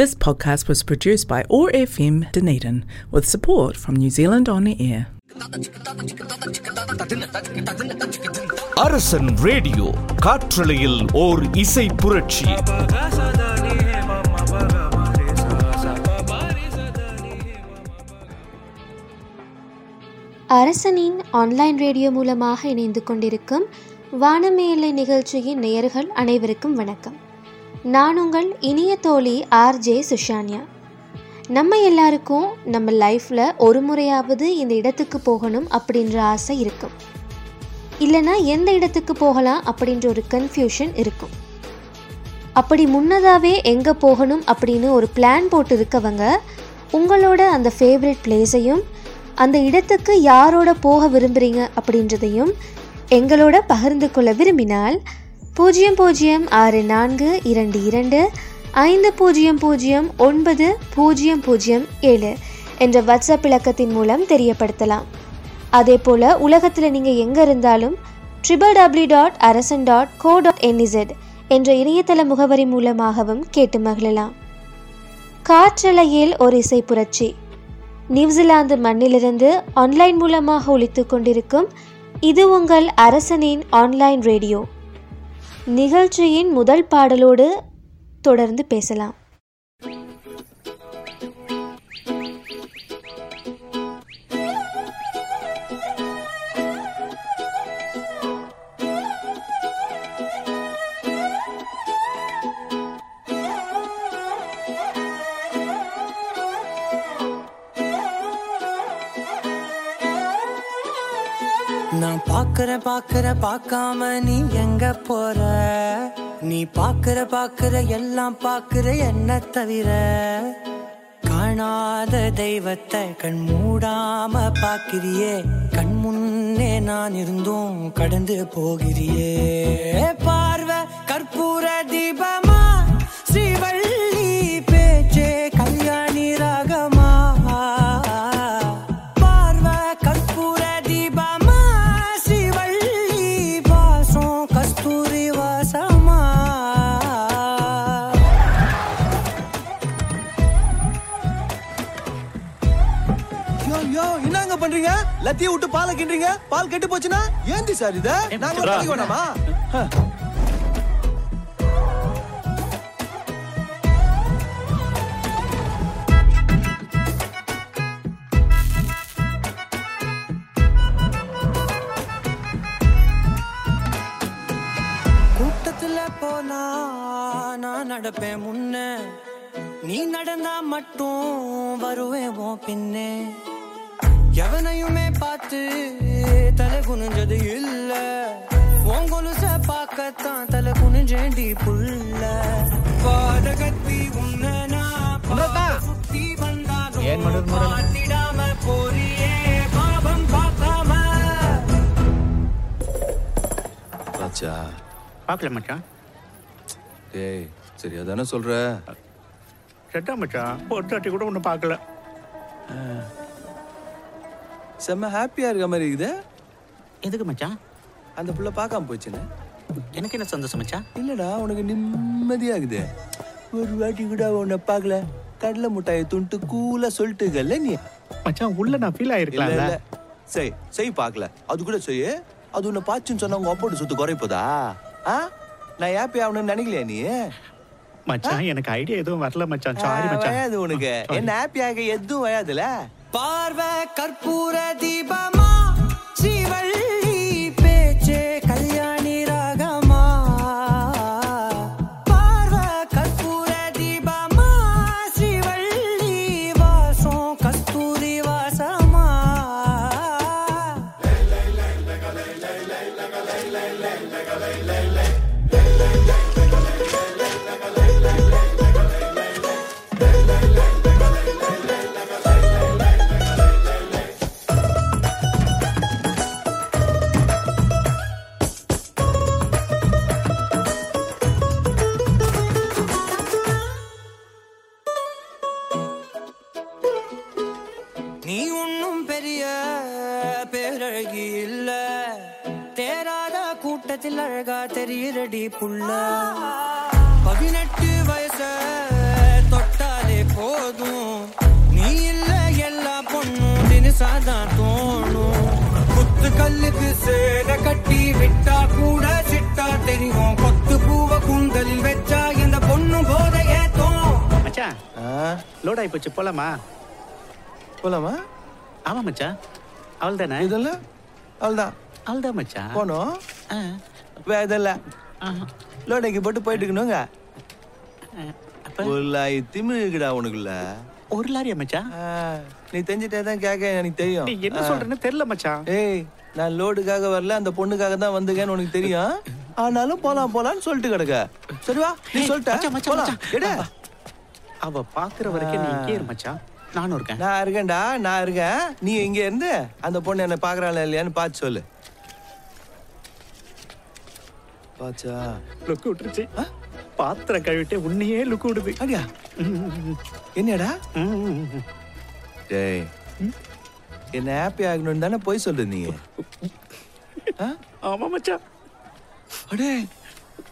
This podcast was produced by ORFM Dunedin with support from New Zealand On Air. Arasan radio காற்றலையில் ஓர் இசை புரட்சி அரசனின் online radio மூலமாக இணைந்து கொண்டிருக்கும் வானமேலை நிகழ்ச்சியின் நேயர்கள் அனைவருக்கும் வணக்கம் நான் உங்கள் இனிய தோழி ஆர்ஜே சுஷான்யா. நம்ம எல்லாருக்கும் நம்ம லைஃப்பில் ஒரு முறையாவது இந்த இடத்துக்கு போகணும் அப்படின்ற ஆசை இருக்கும். இல்லைனா எந்த இடத்துக்கு போகலாம் அப்படின்ற ஒரு கன்ஃபியூஷன் இருக்கும். அப்படி முன்னதாகவே எங்கே போகணும் அப்படின்னு ஒரு பிளான் போட்டு இருக்கவங்க உங்களோட அந்த ஃபேவரட் பிளேஸையும் அந்த இடத்துக்கு யாரோட போக விரும்புகிறீங்க அப்படின்றதையும் எங்களோட பகிர்ந்து கொள்ள விரும்பினால் பூஜ்ஜியம் பூஜ்ஜியம் ஆறு நான்கு இரண்டு இரண்டு ஐந்து பூஜ்ஜியம் பூஜ்ஜியம் ஒன்பது பூஜ்ஜியம் பூஜ்ஜியம் ஏழு என்ற வாட்ஸ்அப் இலக்கத்தின் மூலம் தெரியப்படுத்தலாம். அதே போல் உலகத்தில் நீங்கள் எங்கே இருந்தாலும் triple W dot Arasan dot co dot NZ என்ற இணையதள முகவரி மூலமாகவும் கேட்டு மகிழலாம். காற்றலையில் ஒரு இசை புரட்சி. நியூசிலாந்து மண்ணிலிருந்து ஆன்லைன் மூலமாக ஒழித்து கொண்டிருக்கும் இது உங்கள் அரசனின் ஆன்லைன் ரேடியோ. நிகழ்ச்சியின் முதல் பாடலோடு தொடர்ந்து பேசலாம். நான் பாக்குற பாக்குற பார்க்காம நீ எங்க போற? நீ பாக்குற பாக்குற எல்லாம் பாக்குற என்ன தவிர காணாத தெய்வத்தை கண் மூடாம பாக்கிறியே கண் முன்னே நான் இருந்தும் கடந்து போகிறியே. பா யோ யோ என்னங்க பண்றீங்க? லத்திய விட்டு பாலை கிண்டுறீங்க? பால் கெட்டு போச்சுன்னா ஏந்தி சார் இத? நாங்க பண்ணிக்க வேணாமா? போனா நான் நடப்பேன் முன்ன. நீ நடந்தா மட்டும் வருவேன் பின்னே. எவனையுமே பார்த்து தலை குனிஞ்சது இல்ல. உன் கொலுச பார்க்கத்தான் தலை குனிஞ்சேண்டி புள்ள பாதகத்தி உன்ன சுத்தி வந்தாலும் பார்த்திடாம போறியே பாவம் பார்க்காம. பாச்சா பார்க்கல மச்சான். டேய் சரி அதானே சொல்ற? செட்டா மச்சான். ஒரு தாட்டி கூட ஒன்றும் பார்க்கல. செம்ம ஹாப்பியா இருக்க மாதிரி இருக்குது. எதுக்கு மச்சான்? அந்த புள்ள பார்க்காம போச்சுன்னு எனக்கு என்ன சந்தோஷம் மச்சான்? இல்லடா உனக்கு நிம்மதியா இருக்குது. ஒரு வாட்டி கூட உன்னை பார்க்கல. கடலை முட்டாயை துண்டு கூலா சொல்லிட்டுகல்ல நீ? மச்சான் உள்ள நான் ஃபீல் இல்ல சரி செய் பார்க்கல. அது கூட செய்ய அது உன்னை பாச்சுன்னு சொன்னா உங்க அப்போட்டு சுத்து குறைப்போதா ஆ? நான் ஹாப்பி ஆகணும்னு நினைக்கலையா நீ? மச்சான் எனக்கு ஐடியா எதுவும் வரல மச்சான். சாரி மச்சான். வயாது உனக்கு. என்ன ஹாப்பி ஆக எதுவும் வயாதுல? பார்வை கற்பூர தீபமா ஸ்ரீவள்ளி கல்லுக்கு சேர கட்டி விட்டா கூட சிட்டா தெரியும். கொத்து பூவ கூந்தலில் வச்சா இந்த பொண்ணு போத ஏத்தோம் மச்சான் ஆ, லோட் ஆகி போச்சு போலாமா? போலாமா? ஆமா மச்சான் அவள் தானே இதெல்லாம் அவ்வளோதான் அவள் தான் மச்சான் போனோம் ஆ. வே இதெல்லாம். லோடைக்கு போட்டு போயிட்டு இருக்கணுங்க. அப்ப? ஒரு திமிழுக்குடா உனக்குள்ள. ஒரு லாரியா மச்சான் ஆ, நீ தெரிஞ்சிட்டே தான் கேட்க எனக்கு தெரியும். நீ என்ன. சொல்றேன்னு தெரியல மச்சான். ஏய் நான் லோடுக்காக வரல அந்த பொண்ணுக்காக தான் வந்திருக்கேன்னு உனக்கு தெரியும். ஆனாலும் போலாம் போலாம்னு சொல்லிட்டு கிடக்க. சரி வா நீ சொல்லிட்ட. போலாம். எடு. அவ பாக்குற வரைக்கும் நீ இங்கே மச்சான். நானும் இருக்கேன். நான் இருக்கேன்டா நான் இருக்கேன். நீ இங்க இருந்து அந்த பொண்ணு என்ன பாக்குறாளா இல்லையான்னு பார்த்து சொல்லு. பாச்சா. லுக்கு விட்டுருச்சு. பாத்திரம் கழுவிட்டு உன்னையே லுக்கு விடுது. அப்படியா? என்னடா. டேய். என்ன ஹாப்பி ஆகணும்னு தானே போய் சொல்லு நீ. ஆ? ஆமா மச்சான். அடே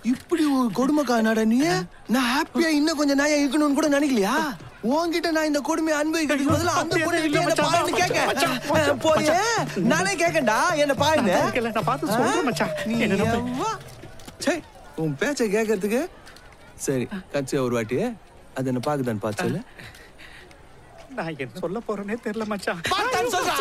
இப்படி ஒரு கொடுமைக்காரனாடா நீ? நான் ஹாப்பியா இன்னும் கொஞ்சம் நாயா இருக்கணும்னு கூட நினைக்கலையா? உன்கிட்ட நான் இந்த கொடுமையை அனுபவிக்கிறதுக்கு பதிலா அந்த பொண்ணு என்ன பாருன்னு கேட்க. போய் நானே கேட்கண்டா என்ன பாருன்னு. நான் பார்த்து சொல்றேன் மச்சான். சே உன் பேச்சை கேட்கறதுக்கு சரி கட்சியா ஒரு வாட்டி அது என்ன பாக்குதான்னு பார்த்து சொல்லு. நான் என்ன சொல்ல போறேனே தெரியல மச்சான் பார்த்தான்னு சொல்றா.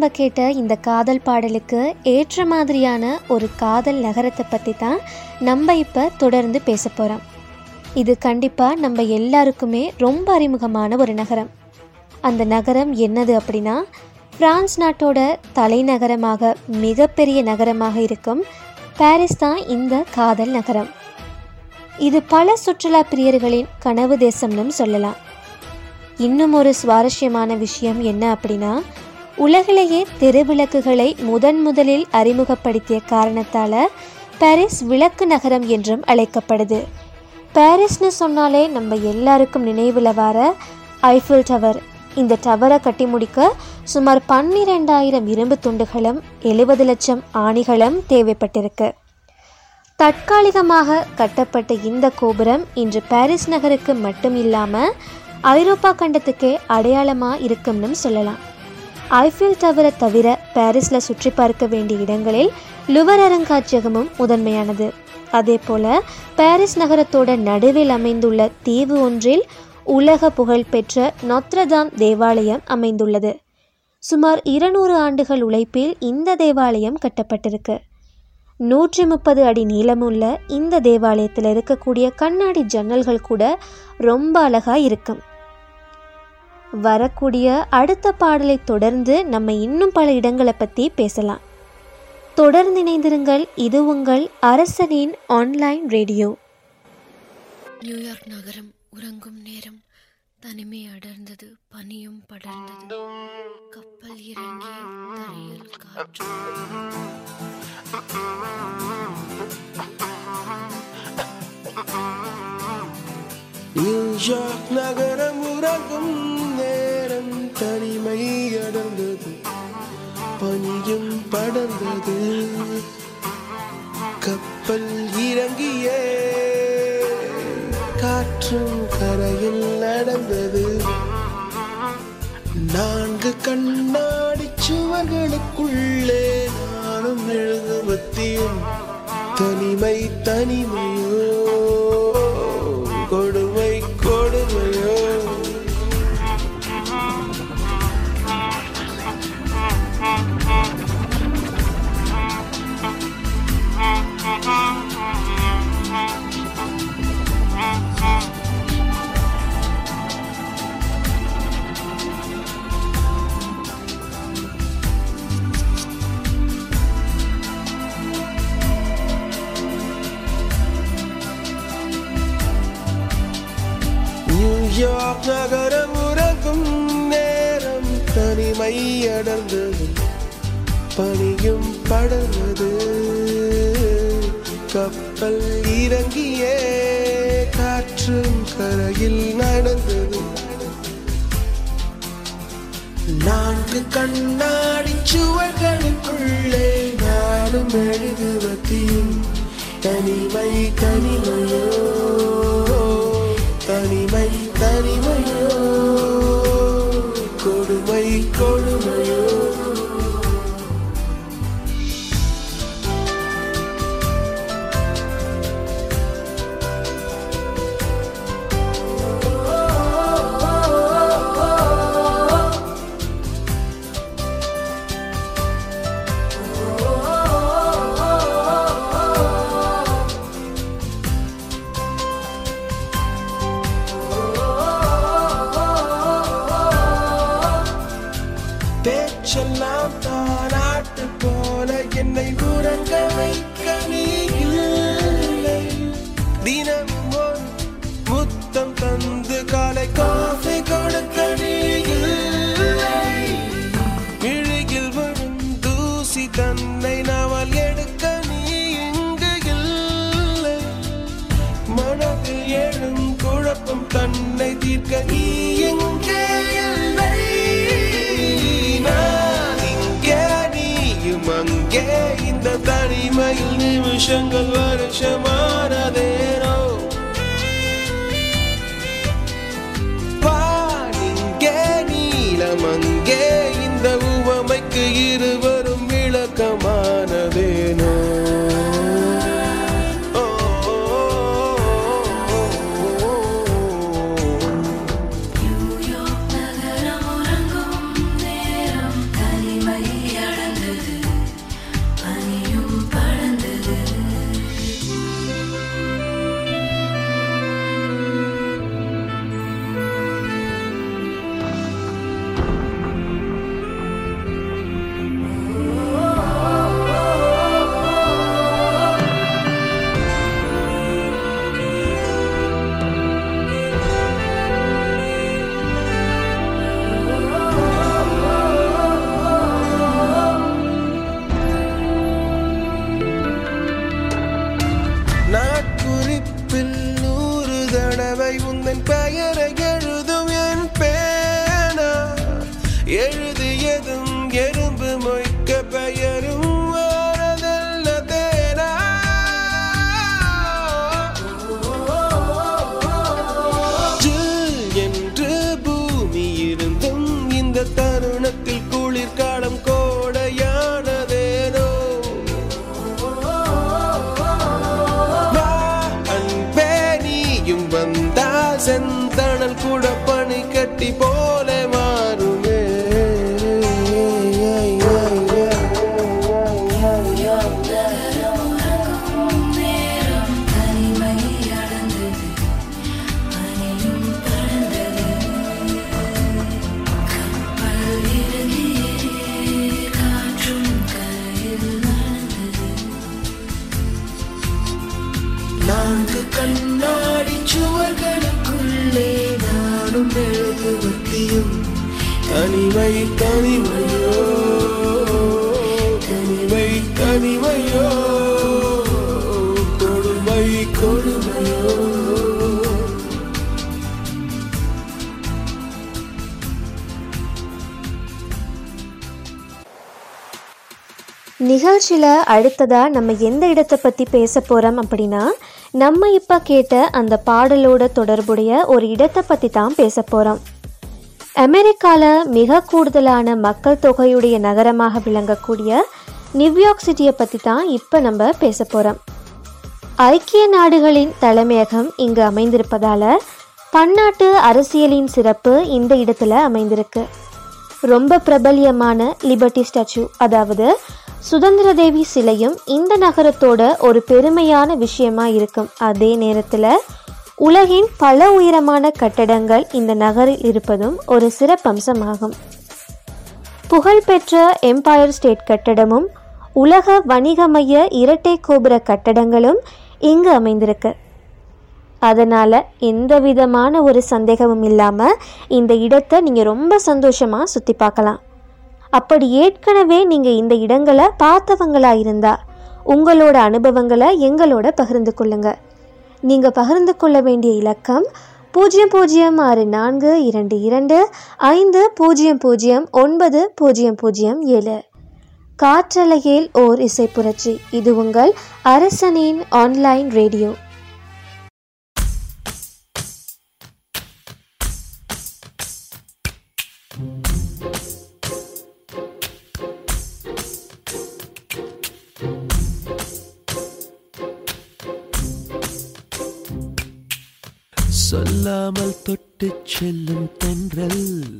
நம்ம கேட்ட இந்த காதல் பாடலுக்கு ஏற்ற மாதிரியான ஒரு காதல் நகரத்தை பற்றி தான் நம்ம இப்போ தொடர்ந்து பேச போகிறோம் இது கண்டிப்பாக நம்ம எல்லாருக்குமே ரொம்ப அறிமுகமான ஒரு நகரம். அந்த நகரம் என்னது அப்படின்னா பிரான்ஸ் நாட்டோட தலைநகரமாக மிகப்பெரிய நகரமாக இருக்கும் பாரிஸ் தான் இந்த காதல் நகரம். இது பல சுற்றுலா பிரியர்களின் கனவு தேசம்னு சொல்லலாம். இன்னும் ஒரு சுவாரஸ்யமான விஷயம் என்ன அப்படின்னா உலகிலேயே தெருவிளக்குகளை முதன் முதலில் அறிமுகப்படுத்திய காரணத்தால் பாரிஸ் விளக்கு நகரம் என்றும் அழைக்கப்படுது. பாரிஸ்னு சொன்னாலே நம்ம எல்லாருக்கும் நினைவில் வர ஐஃபில் டவர். இந்த டவரை கட்டி முடிக்க சுமார் பன்னிரெண்டாயிரம் இரும்பு துண்டுகளும் எழுபது லட்சம் ஆணிகளும் தேவைப்பட்டிருக்கு. தற்காலிகமாக கட்டப்பட்ட இந்த கோபுரம் இன்று பாரிஸ் நகருக்கு மட்டும் இல்லாமல் ஐரோப்பா கண்டத்துக்கே அடையாளமாக இருக்கும்னு சொல்லலாம். ஐஃபில் டவரை தவிர பாரிஸில் சுற்றி பார்க்க வேண்டிய இடங்களில் லுவர் அருங்காட்சியகமும் முதன்மையானது. அதே போல பாரிஸ் நகரத்தோட நடுவில் அமைந்துள்ள தீவு ஒன்றில் உலக புகழ்பெற்ற நொத்ரதாம் தேவாலயம் அமைந்துள்ளது. சுமார் இருநூறு ஆண்டுகள் உழைப்பில் இந்த தேவாலயம் கட்டப்பட்டிருக்கு. நூற்றி முப்பது அடி நீளமுள்ள இந்த தேவாலயத்தில் இருக்கக்கூடிய கண்ணாடி ஜன்னல்கள் கூட ரொம்ப அழகாக இருக்கும். வரக்கூடிய அடுத்த பாடலை தொடர்ந்து நம்ம இன்னும் பல இடங்களை பற்றி பேசலாம். தொடர்ந்து இணைந்திருங்கள். இது உங்கள் அரசனின் ஆன்லைன் ரேடியோ நியூயார்க் நகரம் உறங்கும் நேரம் தனிமை அடர்ந்தது பனியும் படர்ந்தது. கப்பல் இறங்கி தரையில் காற்று. நியூயார்க் நகரம் உறங்கும் நேரம் தனிமை அடர்ந்தது பனியும் படர்ந்தது. கப்பல் இறங்கிய காற்றும் கரையில் நடந்தது. நான்கு கண்ணாடி சுவர்களுக்குள்ளே நானும் எழுதுவத்தியும் தனிமை தனிமையும் நகரம் உறங்கும் நேரம் தனிமை அடர்ந்தது பணியும் படர்ந்தது கப்பல் இறங்கியே காற்றும் கரையில் நடந்தது. நான்கு கண்ணாடி சுவர்களுக்குள்ளே நானும் எழுதுவதியும் தனிமை தனிமையோ தனிமை தனிமையோ கொடுமை கொடுமையோ. شنگ الورد شمال sen நிகழ்ச்சியில் அடுத்ததாக நம்ம எந்த இடத்தை பற்றி பேச போகிறோம் அப்படின்னா நம்ம இப்போ கேட்ட அந்த பாடலோட தொடர்புடைய ஒரு இடத்தை பற்றி தான் பேச போகிறோம் அமெரிக்காவில் மிக கூடுதலான மக்கள் தொகையுடைய நகரமாக விளங்கக்கூடிய நியூயார்க் சிட்டியை பற்றி தான் இப்போ நம்ம பேச போகிறோம் ஐக்கிய நாடுகளின் தலைமையகம் இங்கு அமைந்திருப்பதால் பன்னாட்டு அரசியலின் சிறப்பு இந்த இடத்துல அமைந்திருக்கு. ரொம்ப பிரபல்யமான லிபர்ட்டி ஸ்டாச்சு அதாவது சுதந்திர தேவி சிலையும் இந்த நகரத்தோட ஒரு பெருமையான விஷயமா இருக்கும். அதே நேரத்தில் உலகின் பல உயரமான கட்டடங்கள் இந்த நகரில் இருப்பதும் ஒரு சிறப்பம்சமாகும். புகழ்பெற்ற எம்பையர் ஸ்டேட் கட்டடமும் உலக வணிக மைய இரட்டை கோபுர கட்டடங்களும் இங்கு அமைந்திருக்கு. அதனால் எந்த விதமான ஒரு சந்தேகமும் இல்லாமல் இந்த இடத்தை நீங்கள் ரொம்ப சந்தோஷமாக சுற்றி பார்க்கலாம். அப்படி ஏற்கனவே நீங்கள் இந்த இடங்களை பார்த்தவங்களா இருந்தா உங்களோட அனுபவங்களை எங்களோட பகிர்ந்து கொள்ளுங்க. நீங்கள் பகிர்ந்து கொள்ள வேண்டிய இலக்கம் பூஜ்ஜியம் பூஜ்ஜியம் ஆறு நான்கு இரண்டு இரண்டு ஐந்து பூஜ்ஜியம் பூஜ்ஜியம் ஒன்பது பூஜ்ஜியம் பூஜ்ஜியம் ஏழு. காற்றலையில் ஓர் இசை புரட்சி இது உங்கள் அரசனின் ஆன்லைன் ரேடியோ. சொல்லாமல் தொட்டு செல்லும் தென்றல்.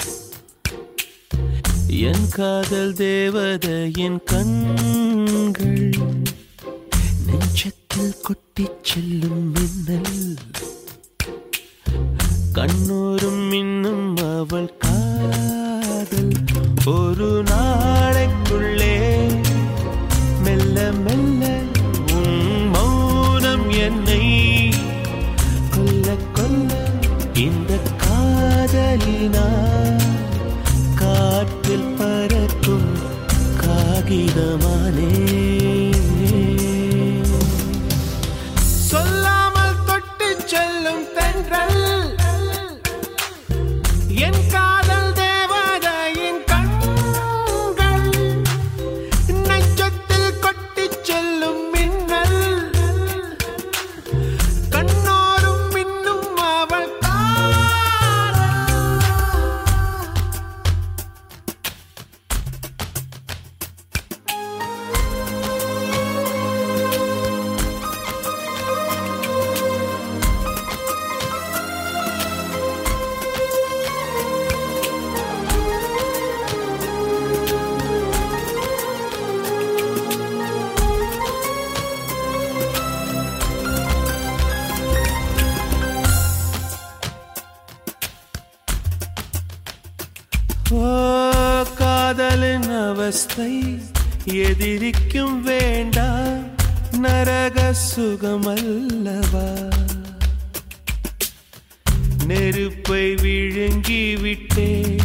என் காதல் தேவதையின் கண்கள். நெஞ்சத்தில் கொட்டி செல்லும் மின்னல். கண்ணூரும் இன்னும் அவள் காதல். ஒரு நாளைக்குள்ளே night. அல்லவா? நெருப்பை விழுங்கி விட்டே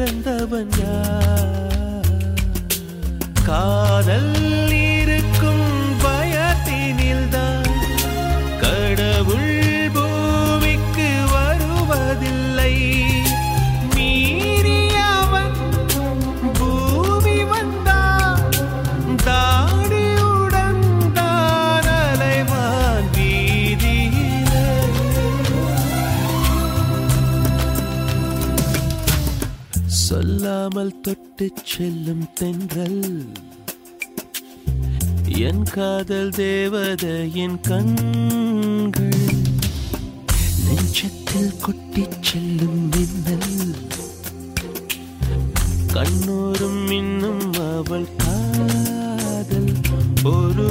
கடந்தவன் காதல் கமல் தொட்டு செல்லும் தென்றல் என் காதல் தேவதையின் கண்கள் நெஞ்சத்தில் கொட்டி செல்லும் மின்னல் கண்ணோரும் இன்னும் அவள் காதல் ஒரு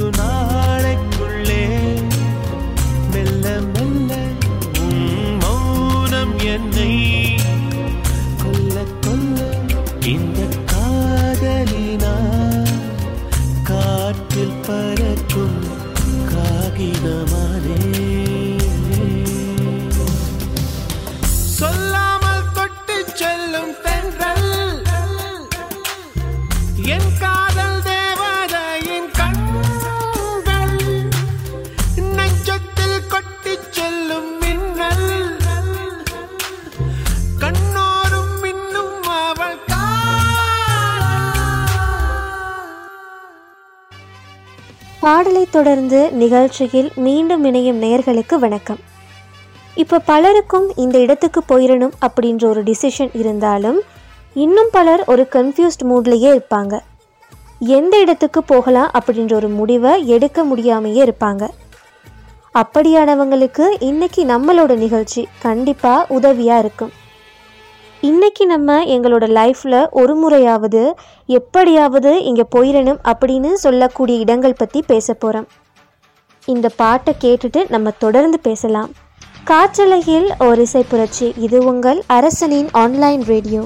தொடர்ந்து நிகழ்ச்சியில் மீண்டும் இணையும் நேயர்களுக்கு வணக்கம். இப்போ பலருக்கும் இந்த இடத்துக்கு போயிடணும் அப்படின்ற ஒரு டிசிஷன் இருந்தாலும் இன்னும் பலர் ஒரு கன்ஃபியூஸ்ட் மூட்லேயே இருப்பாங்க. எந்த இடத்துக்கு போகலாம் அப்படின்ற ஒரு முடிவை எடுக்க முடியாமையே இருப்பாங்க. அப்படியானவங்களுக்கு இன்னைக்கு நம்மளோட நிகழ்ச்சி கண்டிப்பாக உதவியாக இருக்கும். இன்றைக்கி நம்ம எங்களோட லைஃப்பில் ஒரு முறையாவது எப்படியாவது இங்கே போயிடணும் அப்படின்னு சொல்லக்கூடிய இடங்கள் பற்றி பேச போகிறோம் இந்த பாட்டை கேட்டுட்டு நம்ம தொடர்ந்து பேசலாம். காற்றலகில் ஒரு இசை புரட்சி இது உங்கள் அரசனின் ஆன்லைன் ரேடியோ.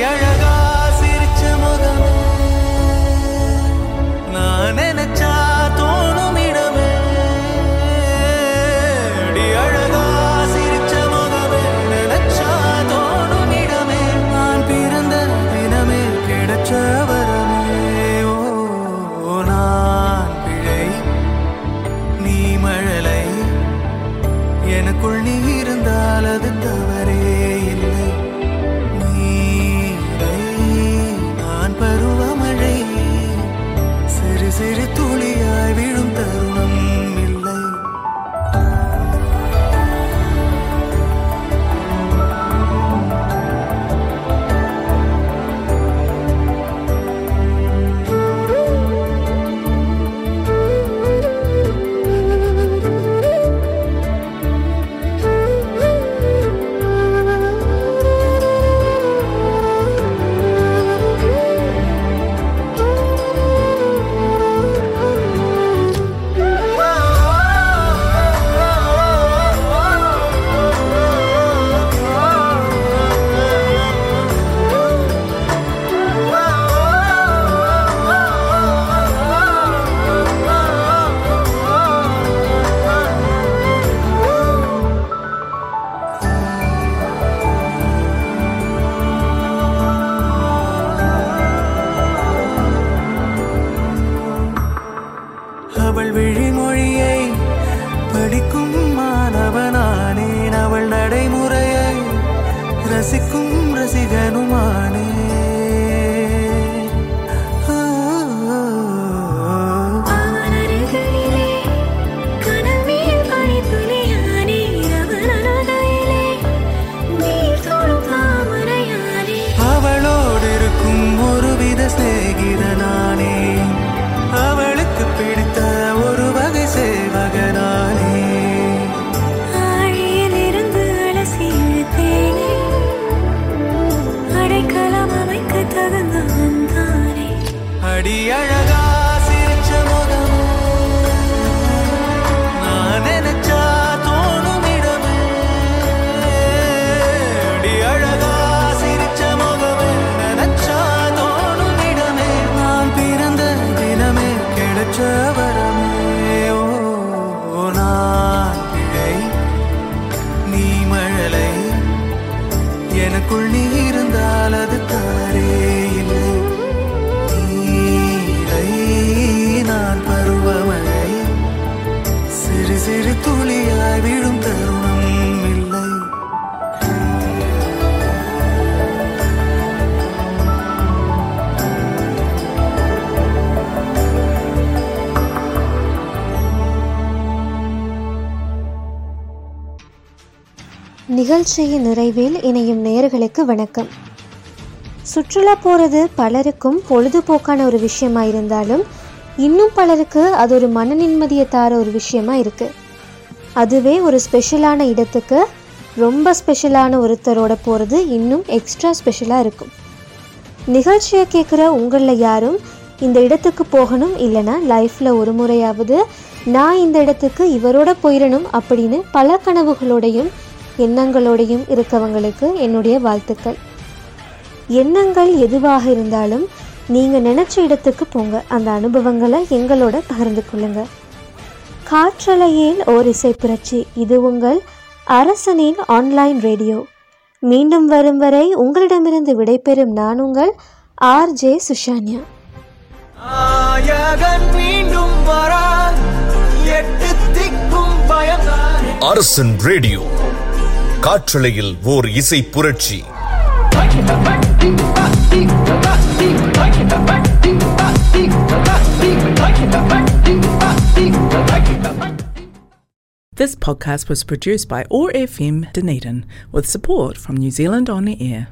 别人。நிகழ்ச்சியின் நிறைவில் இணையும் நேயர்களுக்கு வணக்கம். சுற்றுலா போகிறது பலருக்கும் பொழுதுபோக்கான ஒரு விஷயமா இருந்தாலும் இன்னும் பலருக்கு அது ஒரு மன நிம்மதியை தார ஒரு விஷயமா இருக்கு. அதுவே ஒரு ஸ்பெஷலான இடத்துக்கு ரொம்ப ஸ்பெஷலான ஒருத்தரோட போகிறது இன்னும் எக்ஸ்ட்ரா ஸ்பெஷலாக இருக்கும். நிகழ்ச்சியை கேட்குற உங்களில் யாரும் இந்த இடத்துக்கு போகணும் இல்லைன்னா லைஃப்பில் ஒரு முறையாவது நான் இந்த இடத்துக்கு இவரோட போயிடணும் அப்படின்னு பல கனவுகளோடையும் எண்ணங்களோடையும் இருக்கவங்களுக்கு என்னுடைய வாழ்த்துக்கள். எண்ணங்கள் எதுவாக இருந்தாலும் நீங்கள் நினச்ச இடத்துக்கு போங்க. அந்த அனுபவங்களை எங்களோட பகிர்ந்து கொள்ளுங்க. காற்றலையில் ஓர் இசை புரட்சி. இது உங்கள் அரசனின் ஆன்லைன் ரேடியோ. மீண்டும் வரும் வரை உங்களிடமிருந்து விடைபெறும் நான் உங்கள் ஆர் ஜே சுஷான்யா. மீண்டும் வரா எட்டு திக்கும் பயந்தானே அரசன் ரேடியோ. காற்றலையில் ஓர் இசை புரட்சி This podcast was produced by OAR FM Dunedin with support from New Zealand On the Air.